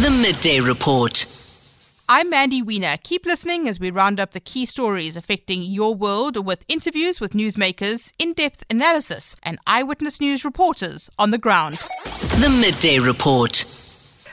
The Midday Report. I'm Mandy Wiener. Keep listening as we round up the key stories affecting your world with interviews with newsmakers, in depth analysis, and eyewitness news reporters on the ground. The Midday Report.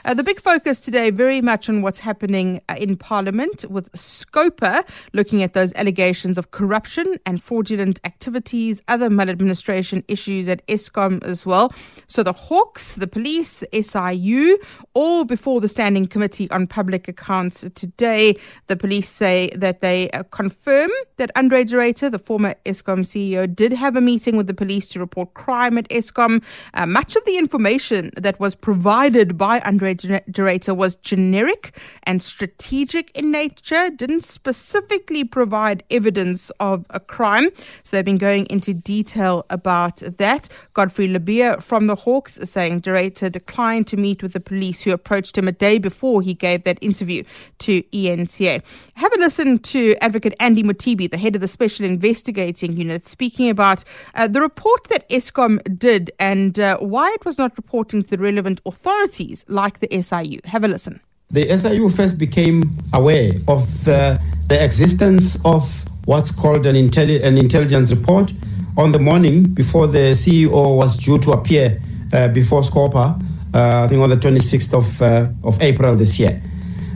Uh, the big focus today very much on what's happening uh, in Parliament with Scopa looking at those allegations of corruption and fraudulent activities, other maladministration issues at Eskom as well. So the Hawks, the police, SIU, all before the Standing Committee on Public Accounts today. The police say that they uh, confirm that Andre de Ruyter, the former Eskom CEO, did have a meeting with the police to report crime at Eskom. Uh, much of the information that was provided by Andre Ruyter was generic and strategic in nature, didn't specifically provide evidence of a crime. So they've been going into detail about that. Godfrey Lebeya from the Hawks is saying de Ruyter declined to meet with the police who approached him a day before he gave that interview to ENCA. Have a listen to Advocate Andy Mothibi, the head of the Special Investigating Unit, speaking about uh, the report that Eskom did and uh, why it was not reporting to the relevant authorities like the the SIU. Have a listen. The SIU first became aware of the, the existence of what's called an, intelli- an intelligence report on the morning before the CEO was due to appear uh, before Scopa, uh, I think on the 26th of, uh, of April this year.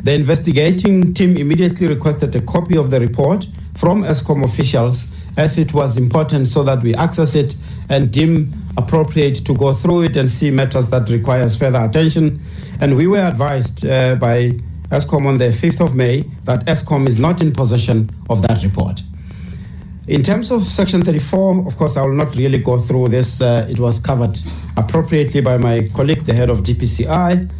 The investigating team immediately requested a copy of the report from Eskom officials as it was important so that we access it and deem appropriate to go through it and see matters that requires further attention. And we were advised uh, by Eskom on the 5th of May that Eskom is not in possession of that report. In terms of Section 34, of course, I will not really go through this. Uh, it was covered appropriately by my colleague, the head of DPCI.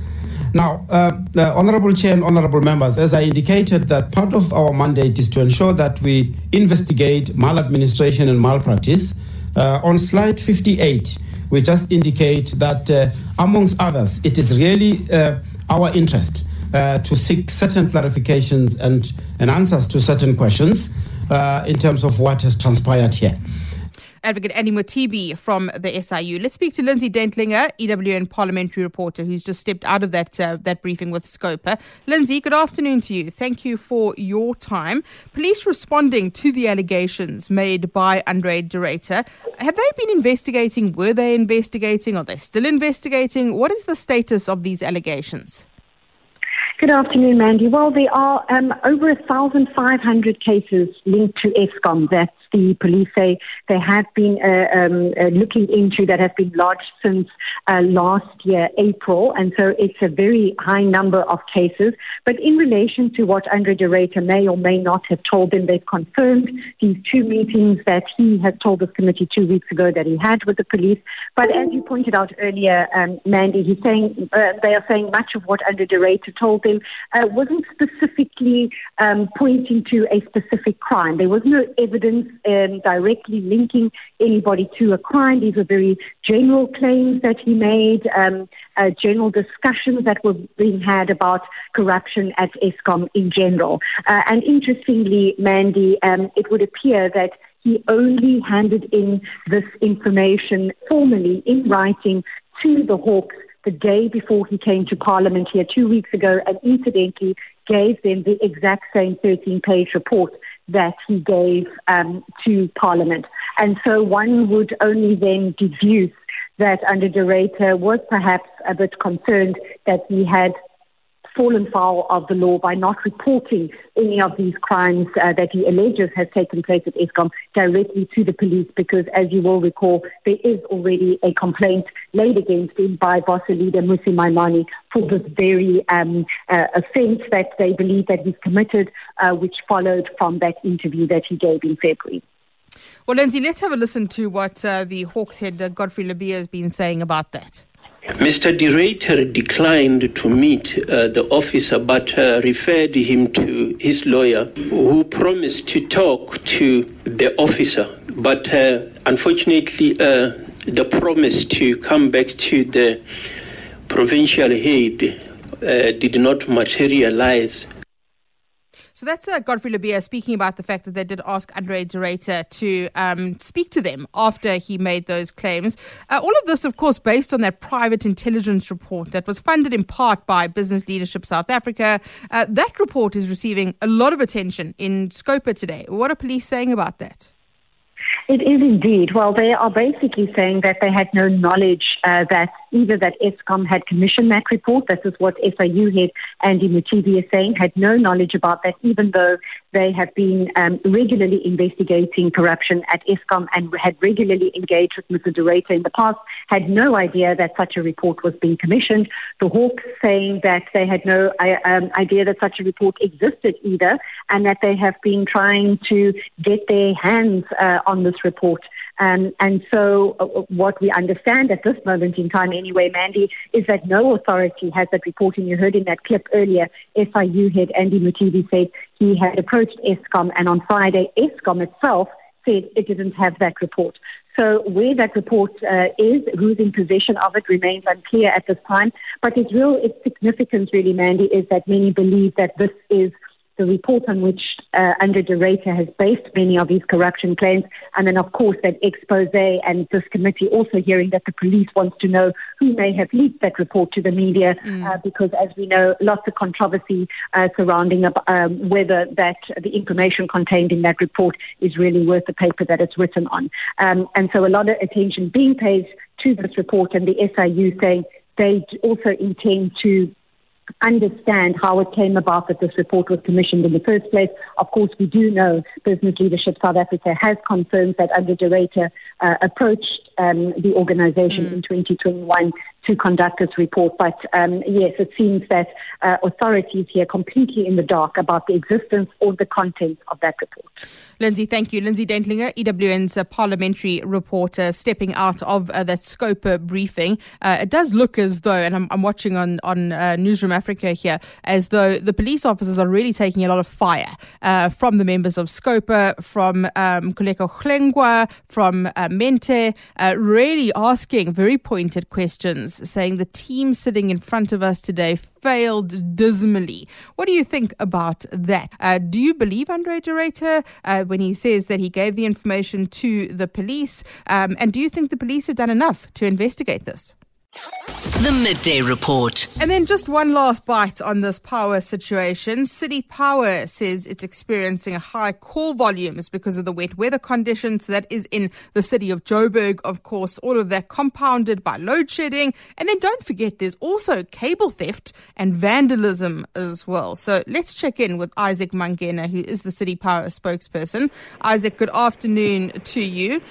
Now, uh, Honorable Chair and Honorable Members, as I indicated, that part of our mandate is to ensure that we investigate maladministration and malpractice uh, on slide 58, we just indicate that, uh, amongst others, it is really uh, our interest uh, to seek certain clarifications and, and answers to certain questions uh, in terms of what has transpired here. Advocate Andy Mothibi from the SIU. Let's speak to Lindsay Dentlinger, EWN parliamentary reporter, who's just stepped out of that uh, that briefing with Scopa. Lindsay, good afternoon to you. Thank you for your time. Police responding to the allegations made by Andre de Ruyter. Have they been investigating? Were they investigating? Are they still investigating? What is the status of these allegations? Good afternoon, Mandy. Well, there are um, over 1,500 cases linked to Eskom that the police say they have been uh, um, uh, looking into that have been lodged since uh, last year, April. And so it's a very high number of cases. But in relation to what Andre de may or may not have told them, they've confirmed these two meetings that he has told this committee two weeks ago that he had with the police. But as you pointed out earlier, um, Mandy, he's saying uh, they are saying much of what Andre de told them uh, wasn't specifically um, pointing to a specific crime. There was no evidence um, directly linking anybody to a crime. These were very general claims that he made, um, uh, general discussions that were being had about corruption at Eskom in general. Uh, and interestingly, Mandy, um, it would appear that he only handed in this information formally in writing to the Hawks the day before he came to Parliament here two weeks ago and incidentally gave them the exact same 13 page report that he gave um, to Parliament. And so one would only then deduce that Andre de Ruyter was perhaps a bit concerned that he had fallen foul of the law by not reporting any of these crimes uh, that he alleges has taken place at Eskom directly to the police because, as you will recall, there is already a complaint laid against him by BOSA leader Mmusi Maimane for this very um, uh, offence that they believe that he's committed, uh, which followed from that interview that he gave in February. Well, Lindsay, let's have a listen to what uh, the Hawkshead uh, Godfrey Lebeya has been saying about that. Mr. De declined to meet uh, the officer but uh, referred him to his lawyer who promised to talk to the officer. But uh, unfortunately, uh, the promise to come back to the provincial head uh, did not materialize So that's uh, Godfrey Lebeya speaking about the fact that they did ask Andre de Ruyter to um, speak to them after he made those claims. Uh, all of this, of course, based on that private intelligence report that was funded in part by Business Leadership South Africa. Uh, that report is receiving a lot of attention in Scopa today. What are police saying about that? It is indeed. Well, they are basically saying that they had no knowledge uh, that either that Eskom had commissioned that report, this is what SIU head Andy Mothibi is saying, had no knowledge about that, even though they have been um, regularly investigating corruption at Eskom and had regularly engaged with Mr. Ruyter in the past, had no idea that such a report was being commissioned. The Hawks saying that they had no uh, um, idea that such a report existed either, and that they have been trying to get their hands uh, on this report. Um, and so, uh, what we understand at this moment in time, anyway, Mandy, is that no authority has that report. And you heard in that clip earlier, SIU head Andy Mothibi said he had approached Eskom, and on Friday, Eskom itself said it didn't have that report. So where that report uh, is, who's in possession of it, remains unclear at this time. But its real its significance, really, Mandy, is that many believe that this is the report on which uh, de has based many of his corruption claims, and then of course that expose and this committee also hearing that the police wants to know who may have leaked that report to the media, mm. uh, because as we know, lots of controversy uh, surrounding um, whether that the information contained in that report is really worth the paper that it's written on, um, and so a lot of attention being paid to this report, and the SIU saying they also intend to understand how it came about that this report was commissioned in the first place. Of course, we do know Business Leadership South Africa has confirmed that de Ruyter uh, approached um, the organization mm. in 2021 to conduct this report. But um, yes, it seems that uh, authorities here are completely in the dark about the existence or the contents of that report. Lindsay, thank you. Lindsay Dentlinger, EWN's uh, parliamentary reporter, stepping out of uh, that Scopa briefing. Uh, it does look as though, and I'm, I'm watching on, on uh, Newsroom Africa here, as though the police officers are really taking a lot of fire uh, from the members of Scopa, from um, Hlengwa, from Mente, really asking very pointed questions saying the team sitting in front of us today failed dismally. What do you think about that? Uh, do you believe Andre de uh, when he says that he gave the information to the police? Um, and do you think the police have done enough to investigate this? The Midday Report. And then just one last bite on this power situation. City Power says it's experiencing high call volumes because of the wet weather conditions that is in the city of Joburg. Of course, all of that compounded by load shedding. And then don't forget there's also cable theft and vandalism as well. So let's check in with Isaac Mangena, who is the City Power spokesperson. Isaac, good afternoon to you.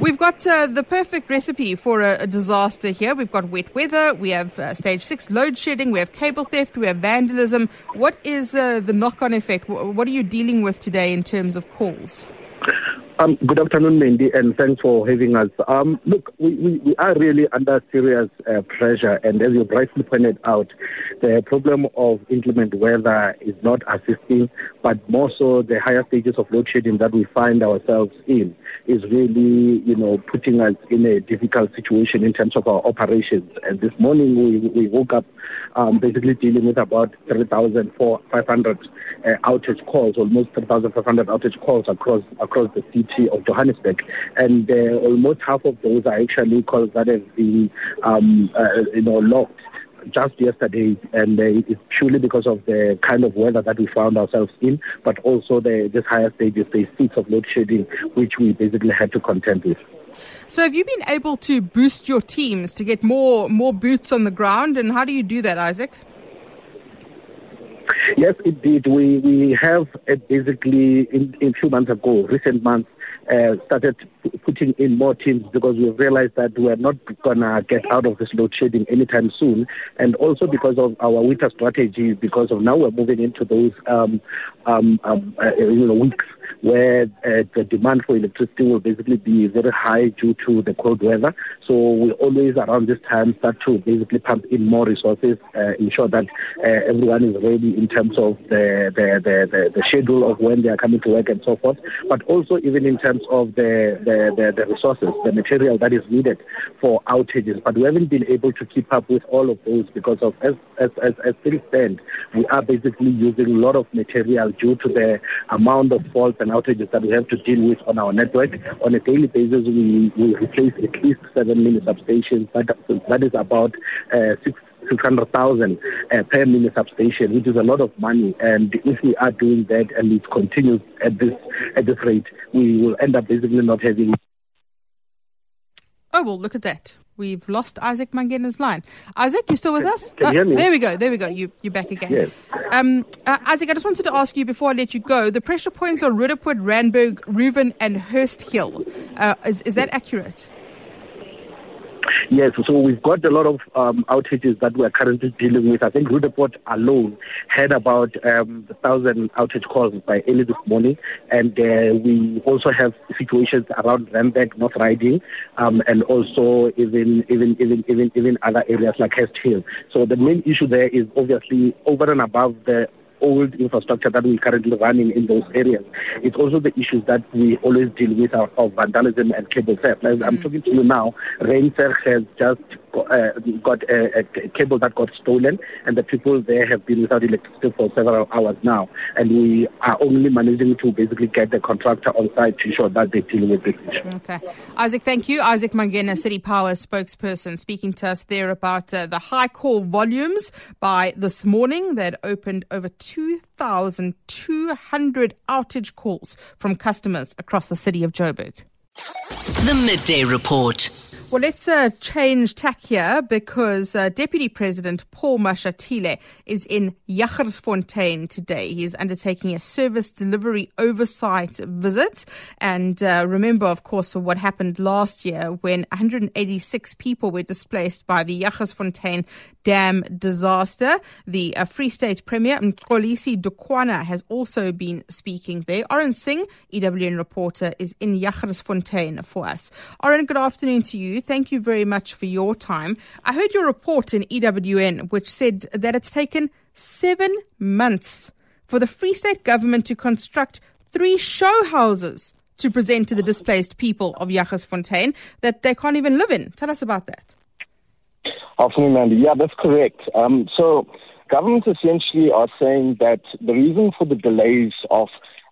We've got uh, the perfect recipe for a, a, disaster here. We've got wet weather, we have uh, stage six load shedding, we have cable theft, we have vandalism. What is uh, the knock on effect? What are you dealing with today in terms of calls? Um, good afternoon, Mandy, and thanks for having us. Um, look, we, we, we, are really under serious uh, pressure, and as you rightly pointed out, the problem of inclement weather is not assisting, but more so the higher stages of load shedding that we find ourselves in is really, you know, putting us in a difficult situation in terms of our operations. And this morning we, we woke up um, basically dealing with about 3,500 uh, outage calls, almost 3,500 outage calls across across the city of Johannesburg, and uh, almost half of those are actually calls that have been um, uh, you know locked just yesterday, and uh, it's purely because of the kind of weather that we found ourselves in, but also the this higher stage stages, the seats of load shedding, which we basically had to contend with. So, have you been able to boost your teams to get more more boots on the ground, and how do you do that, Isaac? Yes, indeed. We we have uh, basically in, in a few months ago, recent months, uh, started putting in more teams because we realized that we're not gonna get out of this load shedding anytime soon, and also because of our winter strategy. Because of now we're moving into those um, um, um, uh, you know weeks where uh, the demand for electricity will basically be very high due to the cold weather. So we always around this time start to basically pump in more resources, uh, ensure that uh, everyone is ready in terms of the the, the, the, the schedule of when they are coming to work and so forth, but also even in terms of the, the, the, the resources, the material that is needed for outages. But we haven't been able to keep up with all of those because of as as as, as things stand, we are basically using a lot of material due to the amount of and outages that we have to deal with on our network. On a daily basis, we, we replace at least seven mini substations. That, that is about uh, six 600,000 uh, per mini substation, which is a lot of money. And if we are doing that and it continues at this at this rate, we will end up basically not having. Oh well, look at that. We've lost Isaac Mangena's line. Isaac, you still with us? Can you hear me? there we go. There we go. You, you're back again. Yes. Um, uh, Isaac, I just wanted to ask you before I let you go. The pressure points are Roodepoort, Randburg, Reuven, and Hurst Hill. Uh, is, is that accurate? Yes, so we've got a lot of um, outages that we're currently dealing with. I think Roodepoort alone had about um, 1,000 outage calls by early this morning. And uh, we also have situations around Randburg, North Riding, um, and also even, even, even, even, even other areas like Hurst Hill. So the main issue there is obviously over and above the old infrastructure that we're currently running in those areas. It's also the issues that we always deal with of, vandalism and cable theft. As I'm mm. talking to you now, Rainfair has just uh, got a, a, cable that got stolen, and the people there have been without electricity for several hours now. And we are only managing to basically get the contractor on site to ensure that they deal with this issue. Okay. Isaac, thank you. Isaac Mangena, City Power spokesperson, speaking to us there about uh, the high call volumes by this morning. They had opened over 2,200 outage calls from customers across the city of Joburg. The Midday Report. Well, let's uh, change tack here because uh, Deputy President Paul Mashatile is in Jagersfontein today. He is undertaking a service delivery oversight visit. And uh, remember, of course, what happened last year when 186 people were displaced by the Jagersfontein dam disaster. The uh, Free State Premier, Mxolisi Dukwana, has also been speaking there. Orrin Singh, EWN reporter, is in Jagersfontein for us. Orrin, good afternoon to you. Thank you very much for your time. I heard your report in EWN, which said that it's taken seven months for the Free State government to construct three show houses to present to the displaced people of Jagersfontein that they can't even live in. Tell us about that. Afternoon, Mandy. Yeah, that's correct. Um, so, governments essentially are saying that the reason for the delays of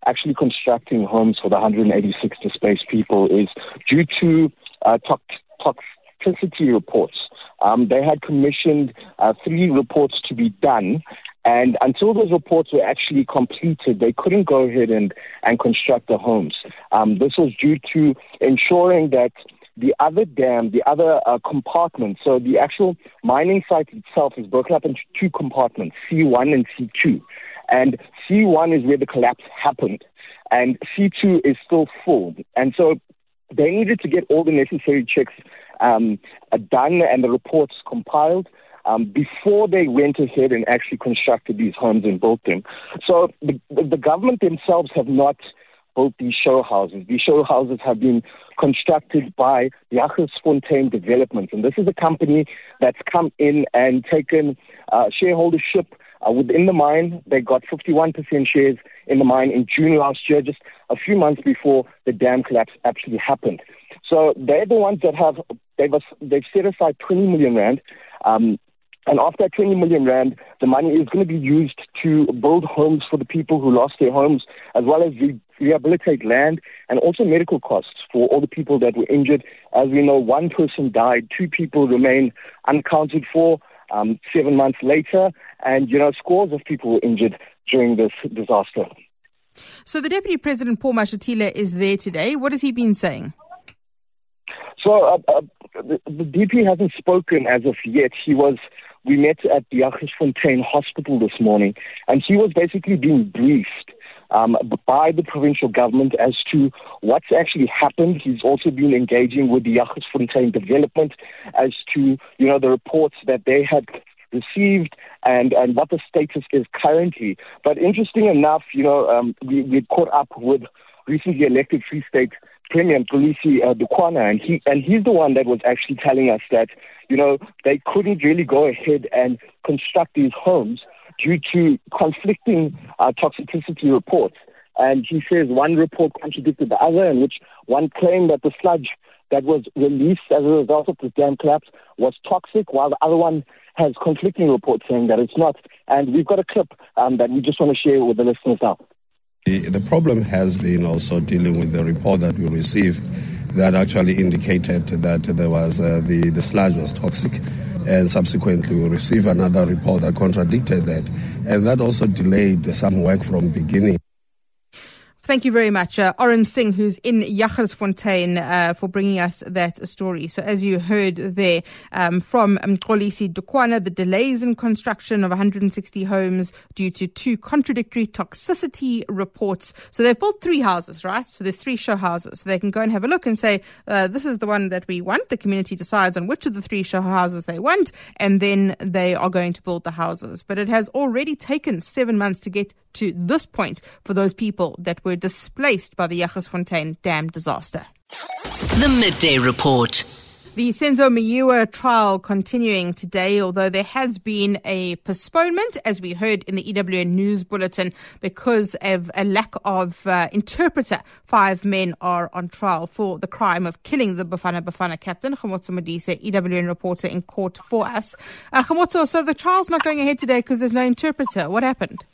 actually constructing homes for the 186 displaced people is due to uh, toxicity reports. Um, they had commissioned uh, three reports to be done, and until those reports were actually completed, they couldn't go ahead and, and construct the homes. Um, this was due to ensuring that the other dam, the other uh, compartment, so the actual mining site itself is broken up into two compartments, C1 and C2. And C1 is where the collapse happened, and C2 is still full. And so they needed to get all the necessary checks um, uh, done and the reports compiled. Um, before they went ahead and actually constructed these homes and built them. So the, the government themselves have not built these show houses. These show houses have been constructed by the Jagersfontein Development, and this is a company that's come in and taken uh, shareholdership uh, within the mine. They got 51% shares in the mine in June last year, just a few months before the dam collapse actually happened. So they're the ones that have they've they've set aside 20 million rand. Um, and of that 20 million rand, the money is going to be used to build homes for the people who lost their homes, as well as re- rehabilitate land and also medical costs for all the people that were injured. As we know, one person died, two people remain unaccounted for um, seven months later, and you know scores of people were injured during this disaster. So the Deputy President Paul Mashatile is there today. What has he been saying? So uh, uh, the, the DP hasn't spoken as of yet. He was we met at the Jagersfontein Hospital this morning, and he was basically being briefed um, by the provincial government as to what's actually happened. He's also been engaging with the Jagersfontein development as to you know the reports that they had received and, and what the status is currently. But interesting enough, you know, um, we, we caught up with recently elected Free State Premier Mxolisi uh, Dukwana, and he and he's the one that was actually telling us that you know they couldn't really go ahead and construct these homes due to conflicting uh, toxicity reports. And he says one report contradicted the other, in which one claimed that the sludge that was released as a result of the dam collapse was toxic, while the other one has conflicting reports saying that it's not. And we've got a clip um, that we just want to share with the listeners now. The problem has been also dealing with the report that we received that actually indicated that there was uh, the, the sludge was toxic and subsequently we received another report that contradicted that and that also delayed some work from beginning Thank you very much, uh, Orrin Singh, who's in Jagersfontein, uh, for bringing us that story. So, as you heard there um, from Mxolisi Dukwana, the delays in construction of 160 homes due to two contradictory toxicity reports. So, they've built three houses, right? So, there's three show houses. So, they can go and have a look and say, uh, this is the one that we want. The community decides on which of the three show houses they want, and then they are going to build the houses. But it has already taken seven months to get to this point for those people that were displaced by the Jagersfontein dam disaster. The Midday Report. The Senzo Meyiwa trial continuing today, although there has been a postponement, as we heard in the EWN news bulletin, because of a lack of uh, interpreter. Five men are on trial for the crime of killing the Bafana Bafana captain, Kgomotso Modise, EWN reporter in court for us. Uh, so the trial's not going ahead today because there's no interpreter. What happened?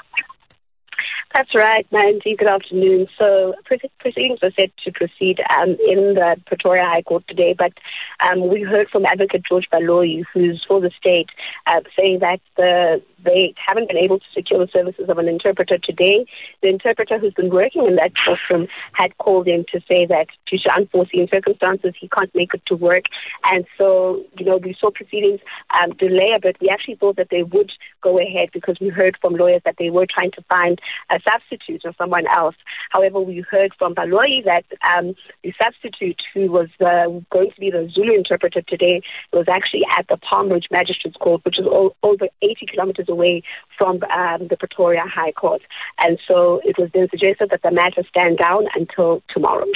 That's right, Mandy. Good afternoon. So proceedings are set to proceed um, in the Pretoria High Court today, but um, we heard from Advocate George Baloyi, who's for the state, uh, saying that the they haven't been able to secure the services of an interpreter today. The interpreter who's been working in that courtroom had called in to say that due to unforeseen circumstances, he can't make it to work. And so, you know, we saw proceedings um, delay a bit. We actually thought that they would go ahead because we heard from lawyers that they were trying to find a substitute or someone else. However, we heard from Baloyi that um, the substitute who was uh, going to be the Zulu interpreter today was actually at the Palm Ridge Magistrates Court, which is all, over 80 kilometers away from um, the Pretoria High Court. And so it was then suggested that the matter stand down until tomorrow.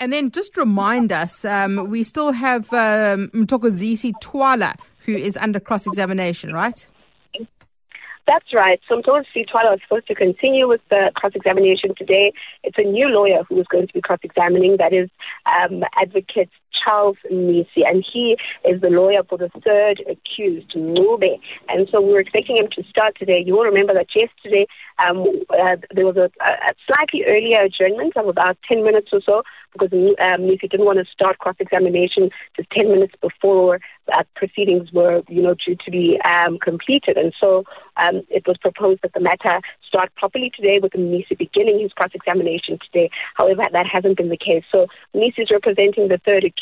And then just remind us, um, we still have um, Mthokozisi Thwala, who is under cross examination, right? That's right. So Mthokozisi Thwala was supposed to continue with the cross examination today. It's a new lawyer who is going to be cross examining, that is um, Advocate Charles Mnisi, and he is the lawyer for the third accused, Ncube. And so we're expecting him to start today. You will remember that yesterday um, uh, there was a, a, slightly earlier adjournment of about 10 minutes or so because um, Mnisi didn't want to start cross-examination just 10 minutes before uh, proceedings were, you know, due to be um, completed. And so um, it was proposed that the matter start properly today with Mnisi beginning his cross-examination today. However, that hasn't been the case. So Mnisi is representing the third accused.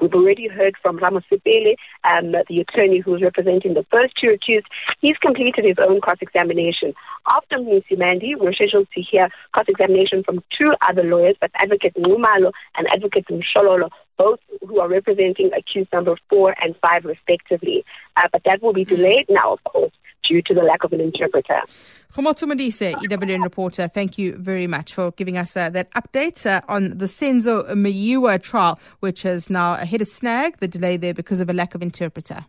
We've already heard from Ramosipele, um, the attorney who's representing the first two accused. He's completed his own cross-examination. After Mnisi Mandy, we're scheduled to hear cross-examination from two other lawyers, but Advocate Numalo and Advocate Mshololo, both who are representing accused number four and five respectively. Uh, but that will be delayed now, of course, due to the lack of an interpreter. Kgomotso Modise, EWN reporter, thank you very much for giving us uh, that update uh, on the Senzo Meyiwa trial, which has now hit a snag, the delay there because of a lack of interpreter.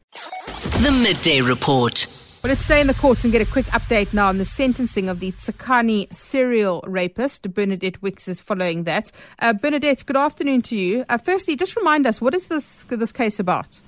The Midday Report. Well, let's stay in the courts and get a quick update now on the sentencing of the Tsakane serial rapist. Bernadette Wicks is following that. Uh, Bernadette, good afternoon to you. Uh, firstly, just remind us, what is this, this case about?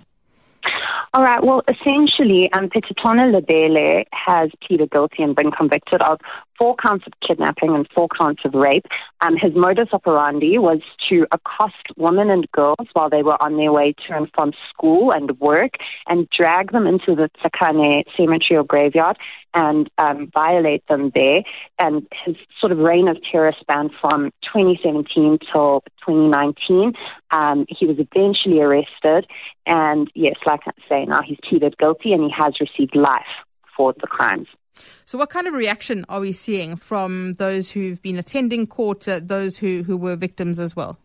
All right. Well, essentially, um, Petetona Lebele has pleaded guilty and been convicted of four counts of kidnapping and four counts of rape. Um, his modus operandi was to accost women and girls while they were on their way to and from school and work and drag them into the Tsakane cemetery or graveyard and um, violate them there. And his sort of reign of terror spanned from 2017 till 2019. Um, he was eventually arrested. And yes, like I say, now he's pleaded guilty and he has received life for the crimes. So, what kind of reaction are we seeing from those who've been attending court, uh, those who, who were victims as well?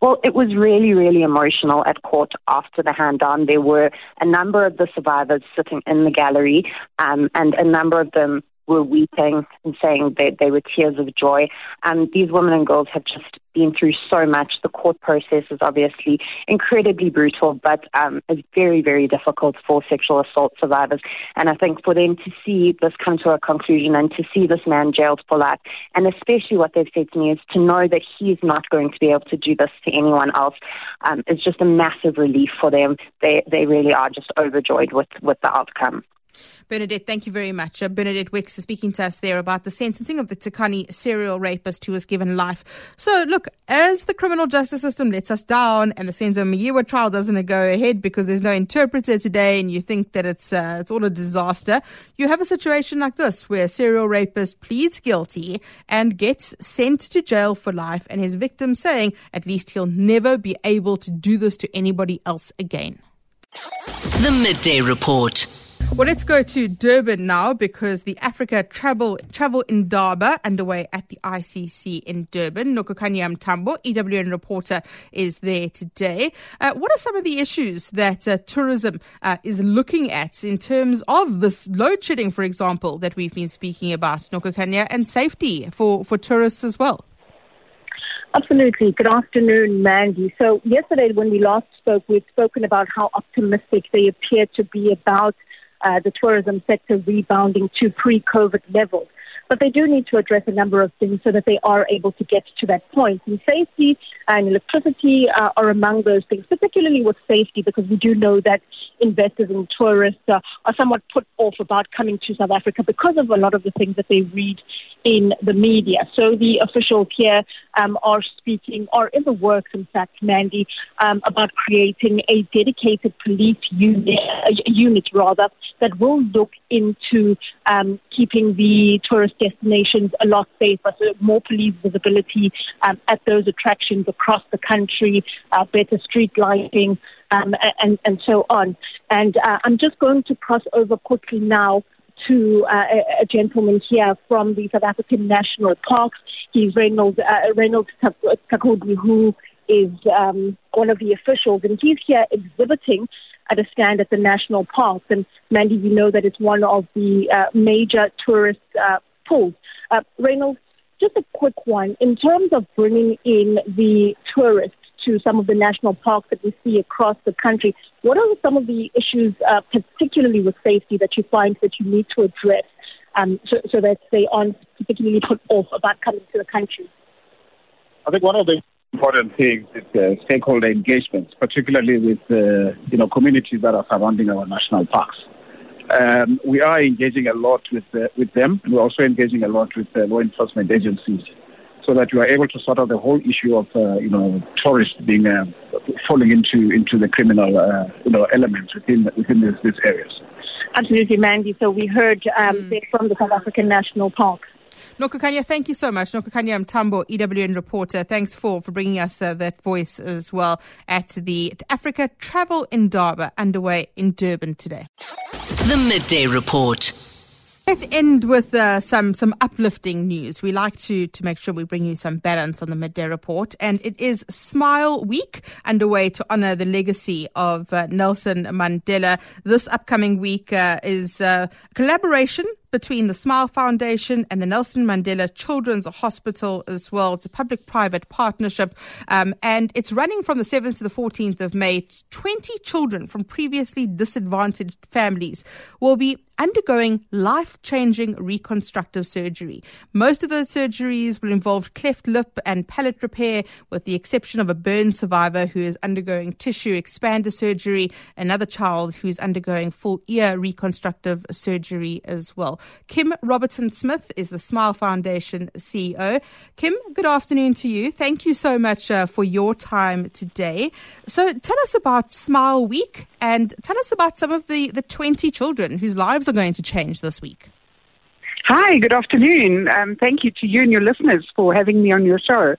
Well, it was really, really emotional at court after the hand down. There were a number of the survivors sitting in the gallery, um, and a number of them were weeping and saying that they were tears of joy. And these women and girls have just been through so much. The court process is obviously incredibly brutal, but um, it's very, very difficult for sexual assault survivors. And I think for them to see this come to a conclusion and to see this man jailed for life, and especially what they've said to me is to know that he's not going to be able to do this to anyone else um, is just a massive relief for them. They, they really are just overjoyed with, with the outcome. Bernadette, thank you very much. Uh, Bernadette Wicks is speaking to us there about the sentencing of the Tsakane serial rapist who was given life. So, look, as the criminal justice system lets us down and the Senzo Meyiwa trial doesn't go ahead because there's no interpreter today and you think that it's, uh, it's all a disaster, you have a situation like this where a serial rapist pleads guilty and gets sent to jail for life and his victim saying at least he'll never be able to do this to anybody else again. The Midday Report. Well, let's go to Durban now because the Africa Travel Travel Indaba underway at the ICC in Durban. Nokukhanya Mntambo, EWN reporter, is there today. Uh, what are some of the issues that uh, tourism uh, is looking at in terms of this load shedding, for example, that we've been speaking about, Nokukhanya, and safety for, for tourists as well? Absolutely. Good afternoon, Mandy. So yesterday when we last spoke, we'd spoken about how optimistic they appear to be about uh, the tourism sector rebounding to pre-COVID levels. But they do need to address a number of things so that they are able to get to that point. And safety and electricity uh, are among those things, particularly with safety, because we do know that investors and tourists uh, are somewhat put off about coming to South Africa because of a lot of the things that they read in the media. So the officials here um, are speaking, or in the works, in fact, Mandy, um, about creating a dedicated police unit, uh, unit rather, that will look into um, keeping the tourist destinations a lot safer. So more police visibility um, at those attractions across the country, uh, better street lighting, um, and, and so on. And uh, I'm just going to cross over quickly now to uh, a, gentleman here from the South African National Parks. He's Reynolds, uh, Reynolds Takodi, who is um, one of the officials, and he's here exhibiting at a stand at the national parks. And Mandy, you know that it's one of the uh, major tourist uh, pools. Uh, Reynolds, just a quick one. In terms of bringing in the tourists, to some of the national parks that we see across the country. What are some of the issues, uh, particularly with safety, that you find that you need to address um, so, so, that they aren't particularly put off about coming to the country? I think one of the important things is uh, stakeholder engagement, particularly with uh, you know communities that are surrounding our national parks. Um, we are engaging a lot with uh, with them. We're also engaging a lot with uh, law enforcement agencies so that you are able to sort out the whole issue of uh, you know tourists being uh, falling into into the criminal uh, you know elements within within these, these areas. Absolutely, Mandy. So we heard um, mm. from the South African National Park. Nokukhanya, thank you so much. Nokukhanya Mntambo, EWN reporter. Thanks for, for bringing us uh, that voice as well at the Africa Travel Indaba underway in Durban today. The Midday Report. Let's end with uh, some some uplifting news. We like to to make sure we bring you some balance on the midday report, and it is Smile Week underway to honour the legacy of uh, Nelson Mandela. This upcoming week uh, is uh, a collaboration between the Smile Foundation and the Nelson Mandela Children's Hospital as well. It's a public private partnership um, and it's running from the 7th to the 14th of May. 20 children from previously disadvantaged families will be undergoing life changing reconstructive surgery. Most of those surgeries will involve cleft lip and palate repair, with the exception of a burn survivor who is undergoing tissue expander surgery, another child who's undergoing full ear reconstructive surgery as well. Kim Robertson Smith is the Smile Foundation CEO. Kim, good afternoon to you. Thank you so much uh, for your time today. So tell us about Smile Week and tell us about some of the, the 20 children whose lives are going to change this week. Hi, good afternoon. Um, thank you to you and your listeners for having me on your show.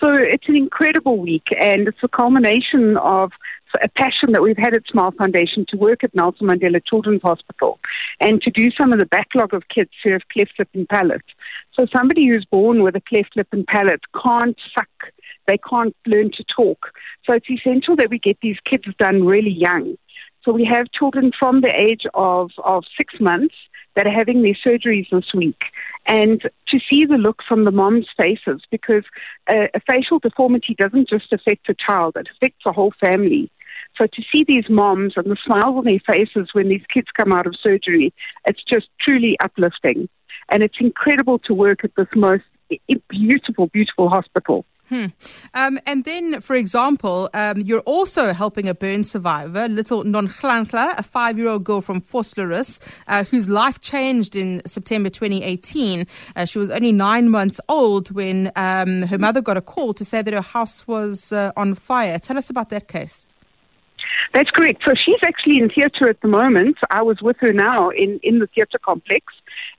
So it's an incredible week, and it's a culmination of a passion that we've had at Smile Foundation to work at Nelson Mandela Children's Hospital and to do some of the backlog of kids who have cleft lip and palate. So somebody who's born with a cleft lip and palate can't suck they can't learn to talk. So it's essential that we get these kids done really young. So we have children from the age of, of six months that are having their surgeries this week. And to see the look from the mom's faces, because a, a facial deformity doesn't just affect a child, it affects a whole family. So to see these moms and the smiles on their faces when these kids come out of surgery, it's just truly uplifting. And it's incredible to work at this most beautiful, beautiful hospital. Hmm. Um, and then, for example, um, you're also helping a burn survivor, little Nonhlanhla, a five year old girl from Vosloorus, uh, whose life changed in September 2018. Uh, she was only nine months old when um, her mother got a call to say that her house was uh, on fire. Tell us about that case. That's correct. So she's actually in theatre at the moment. I was with her now in, in the theatre complex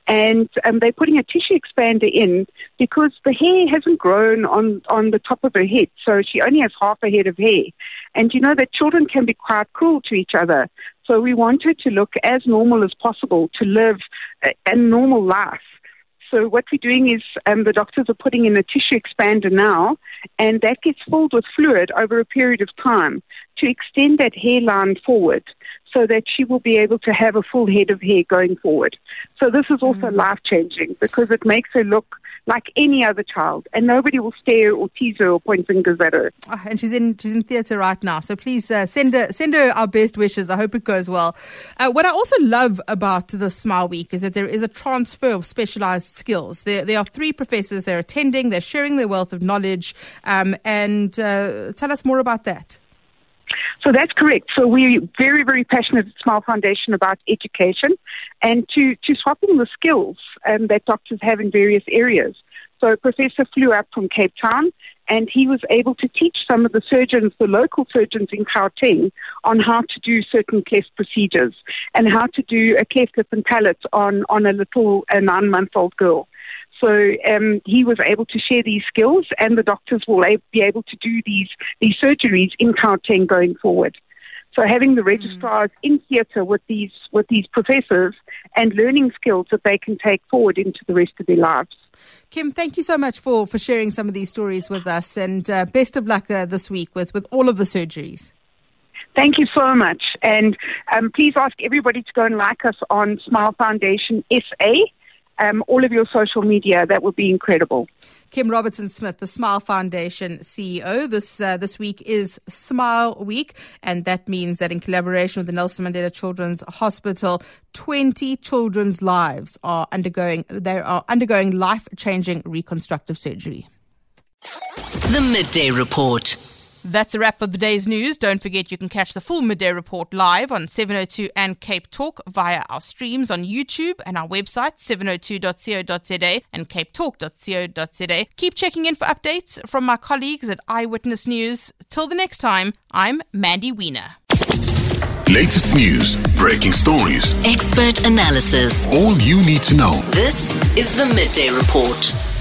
and um, they're putting a tissue expander in because the hair hasn't grown on on the top of her head, so she only has half a head of hair. And you know that children can be quite cruel to each other, so we want her to look as normal as possible to live a, a normal life. So what we're doing is um, the doctors are putting in a tissue expander now, and that gets filled with fluid over a period of time to extend that hairline forward so that she will be able to have a full head of hair going forward. So this is also mm. life changing because it makes her look like any other child, and nobody will stare or tease her or point fingers at her. Oh, and she's in she's in theatre right now, so please uh, send her send her our best wishes. I hope it goes well. Uh, what I also love about the Smile Week is that there is a transfer of specialised skills. There there are three professors they're attending, they're sharing their wealth of knowledge, um, and uh, tell us more about that. So that's correct. So we're very, very passionate at Smile Foundation about education and to, to swapping the skills um, that doctors have in various areas. So a professor flew up from Cape Town and he was able to teach some of the surgeons, the local surgeons in Gauteng, on how to do certain cleft procedures and how to do a cleft lip and palate on, on a little a nine month old girl. So um, he was able to share these skills, and the doctors will be able to do these these surgeries in Gauteng going forward. So having the registrars mm. in theatre with these with these professors and learning skills that they can take forward into the rest of their lives. Kim, thank you so much for, for sharing some of these stories with us, and uh, best of luck uh, this week with, with all of the surgeries. Thank you so much, and um, please ask everybody to go and like us on Smile Foundation SA um, all of your social media. That would be incredible. Kim Robertson Smith, the Smile Foundation CEO. This uh, this week is Smile Week, and that means that in collaboration with the Nelson Mandela Children's Hospital, 20 children's lives are undergoing they are undergoing life changing reconstructive surgery. The Midday Report. That's a wrap of the day's news. Don't forget you can catch the full midday report live on 702 and Cape Talk via our streams on YouTube and our website 702.co.za and capetalk.co.za. Keep checking in for updates from my colleagues at Eyewitness News. Till the next time, I'm Mandy Wiener. Latest news, breaking stories, expert analysis. All you need to know. This is the Midday Report.